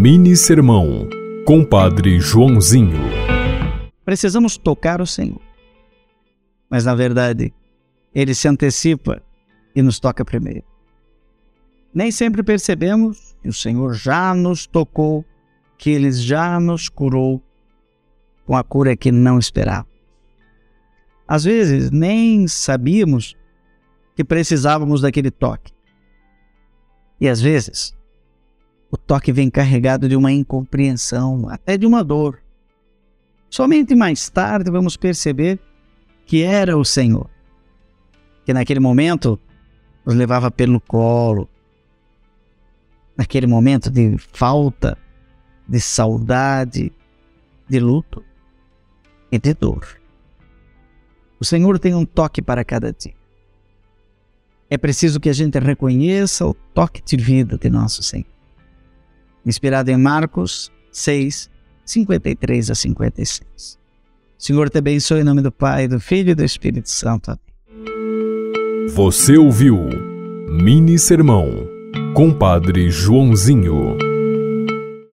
Mini Sermão, Compadre Joãozinho. Precisamos tocar o Senhor. Mas na verdade, ele se antecipa e nos toca primeiro. Nem sempre percebemos que o Senhor já nos tocou, que ele já nos curou com a cura que não esperávamos. Às vezes nem sabíamos que precisávamos daquele toque. E às vezes o toque vem carregado de uma incompreensão, até de uma dor. Somente mais tarde vamos perceber que era o Senhor, que naquele momento nos levava pelo colo, naquele momento de falta, de saudade, de luto e de dor. O Senhor tem um toque para cada dia. É preciso que a gente reconheça o toque de vida de nosso Senhor inspirado em Marcos 6, 53 a 56. Senhor te abençoe em nome do Pai, do Filho e do Espírito Santo. Você ouviu Mini Sermão, Compadre Joãozinho.